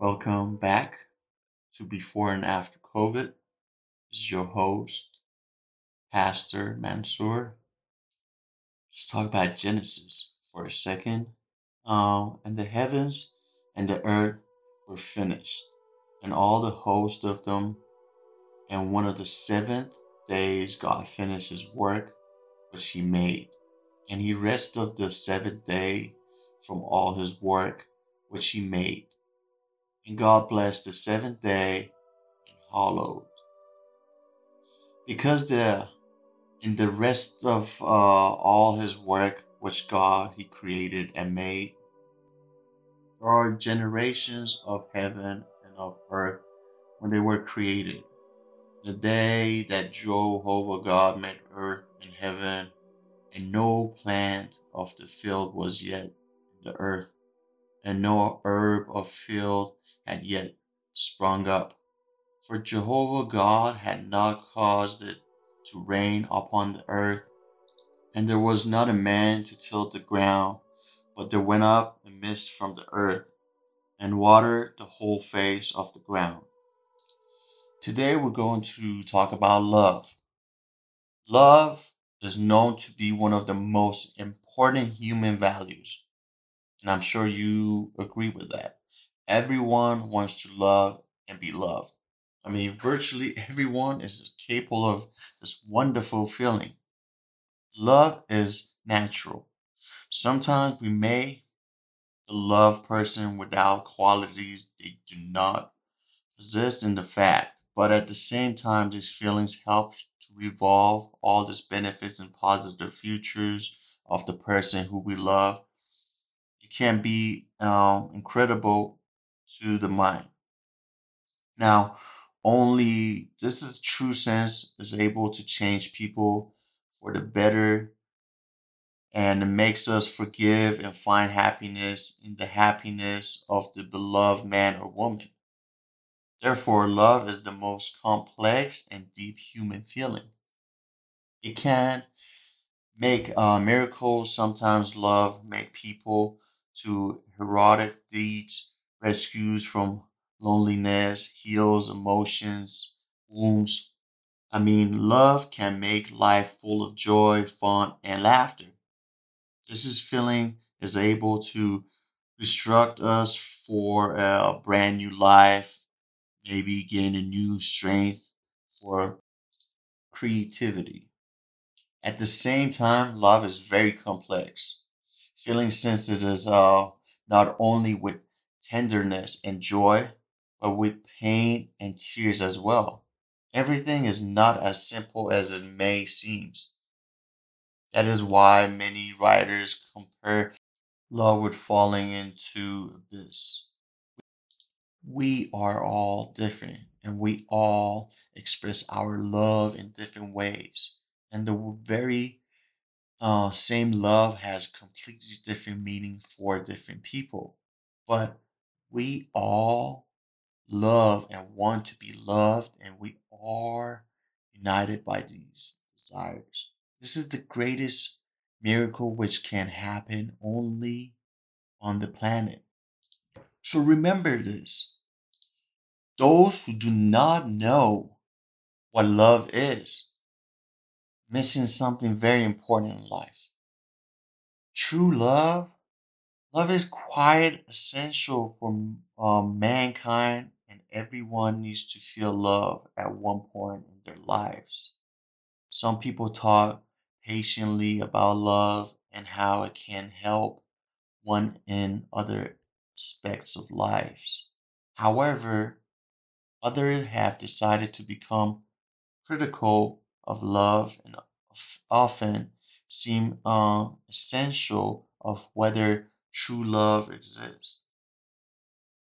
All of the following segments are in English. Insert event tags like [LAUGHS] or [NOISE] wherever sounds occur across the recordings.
Welcome back to Before and After COVID. This is your host, Pastor Mansour. Let's talk about Genesis for a second. Um, and the heavens and the earth were finished, and all the host of them. And one of the seventh days, God finished his work which he made. And he rested the seventh day from all his work which he made. And God blessed the seventh day and hallowed. Because the in the rest of uh, all his work which God he created and made, there are generations of heaven and of earth when they were created. The day that Jehovah God made earth and heaven, and no plant of the field was yet in the earth, and no herb of field had yet sprung up. For Jehovah God had not caused it to rain upon the earth, and there was not a man to till the ground, but there went up a mist from the earth, and watered the whole face of the ground. Today we're going to talk about love. Love is known to be one of the most important human values, and I'm sure you agree with that. Everyone wants to love and be loved. I mean, virtually [LAUGHS] everyone is capable of this wonderful feeling. Love is natural. Sometimes we may love person without qualities they do not possess in the fact, but at the same time, these feelings help to revolve all these benefits and positive futures of the person who we love. It can be um, incredible to the mind. Now, only this is true sense is able to change people for the better and it makes us forgive and find happiness in the happiness of the beloved man or woman. Therefore, love is the most complex and deep human feeling. It can make uh, miracles. Sometimes love make people to heroic deeds, rescues from loneliness, heals emotions, wounds. I mean, love can make life full of joy, fun, and laughter. This is feeling is able to instruct us for a brand new life, maybe gain a new strength for creativity. At the same time, love is very complex. Feeling sensitive uh, not only with tenderness and joy, but with pain and tears as well. Everything is not as simple as it may seem. That is why many writers compare love with falling into abyss. We are all different and we all express our love in different ways. And the very uh, same love has completely different meaning for different people. But we all love and want to be loved, and we are united by these desires. This is the greatest miracle which can happen only on the planet. So remember this those who do not know what love is, missing something very important in life. True love, love is quite essential for um, mankind, and everyone needs to feel love at one point in their lives. Some people talk patiently about love and how it can help one in other aspects of lives. However, others have decided to become critical of love and often seem uh, essential of whether true love exists.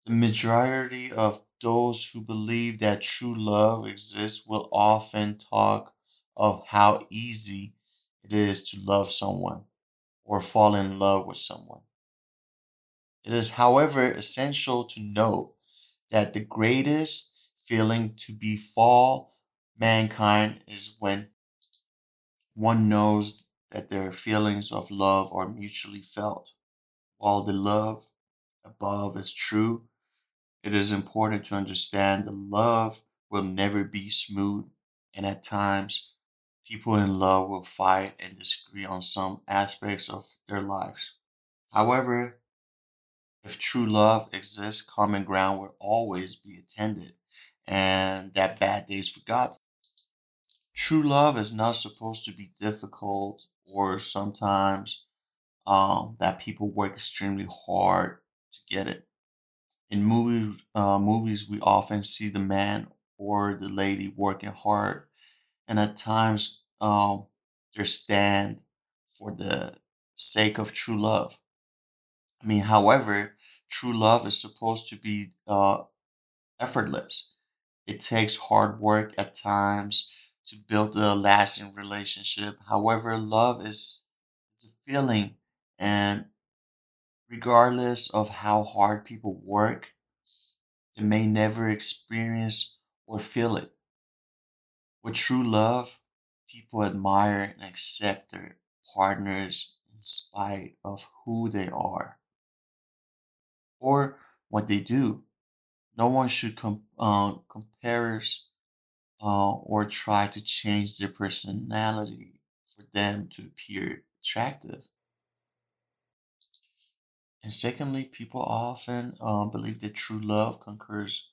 The majority of those who believe that true love exists will often talk of how easy it is to love someone or fall in love with someone. It is, however, essential to note that the greatest feeling to befall mankind is when one knows that their feelings of love are mutually felt. While the love above is true, it is important to understand that love will never be smooth, and at times, people in love will fight and disagree on some aspects of their lives. However, if true love exists, common ground will always be attended, and that bad days forgotten. True love is not supposed to be difficult or sometimes um, that people work extremely hard to get it. In movies, uh, movies, we often see the man or the lady working hard, and at times um, they stand for the sake of true love. I mean, however, true love is supposed to be uh, effortless. It takes hard work at times to build a lasting relationship. However, love is it's a feeling, and regardless of how hard people work, they may never experience or feel it. With true love, people admire and accept their partners in spite of who they are or what they do. No one should uh, compare uh, or try to change their personality for them to appear attractive. And secondly, people often uh, believe that true love conquers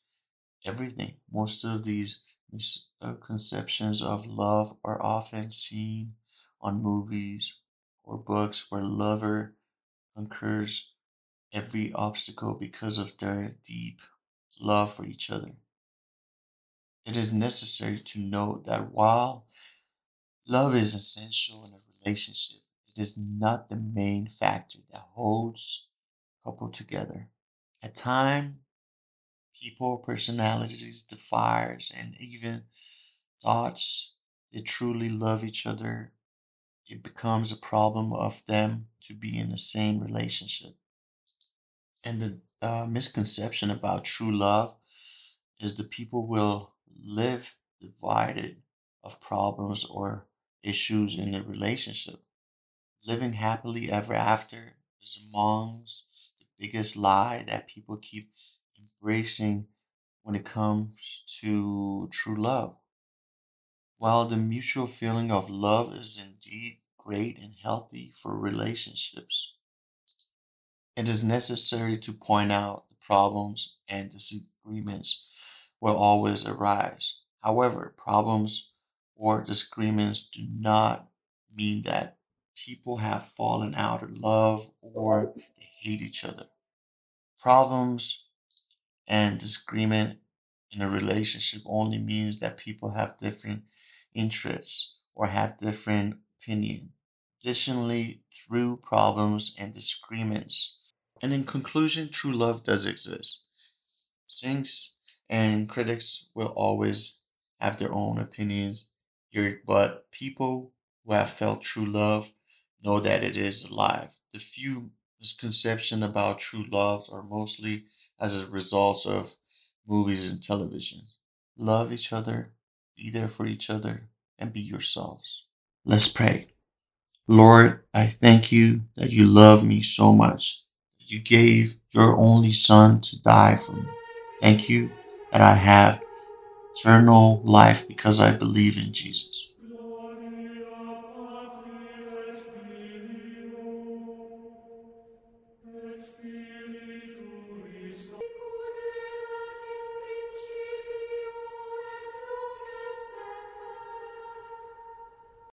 everything. Most of these misconceptions of love are often seen on movies or books where lover conquers every obstacle because of their deep love for each other. It is necessary to note that while love is essential in a relationship, it is not the main factor that holds a couple together. At times, people, personalities, desires, and even thoughts they truly love each other, it becomes a problem of them to be in the same relationship. And the uh, misconception about true love is the people will live divided of problems or issues in the relationship. Living happily ever after is amongst biggest lie that people keep embracing when it comes to true love. While the mutual feeling of love is indeed great and healthy for relationships, it is necessary to point out the problems and disagreements will always arise. However, problems or disagreements do not mean that people have fallen out of love or they hate each other. Problems and disagreement in a relationship only means that people have different interests or have different opinion. Additionally, through problems and disagreements, and in conclusion, true love does exist. Since and critics will always have their own opinions but people who have felt true love know that it is alive. The few misconceptions about true love are mostly as a result of movies and television. Love each other, be there for each other, and be yourselves. Let's pray. Lord, I thank you that you love me so much. You gave your only Son to die for me. Thank you that I have eternal life because I believe in Jesus.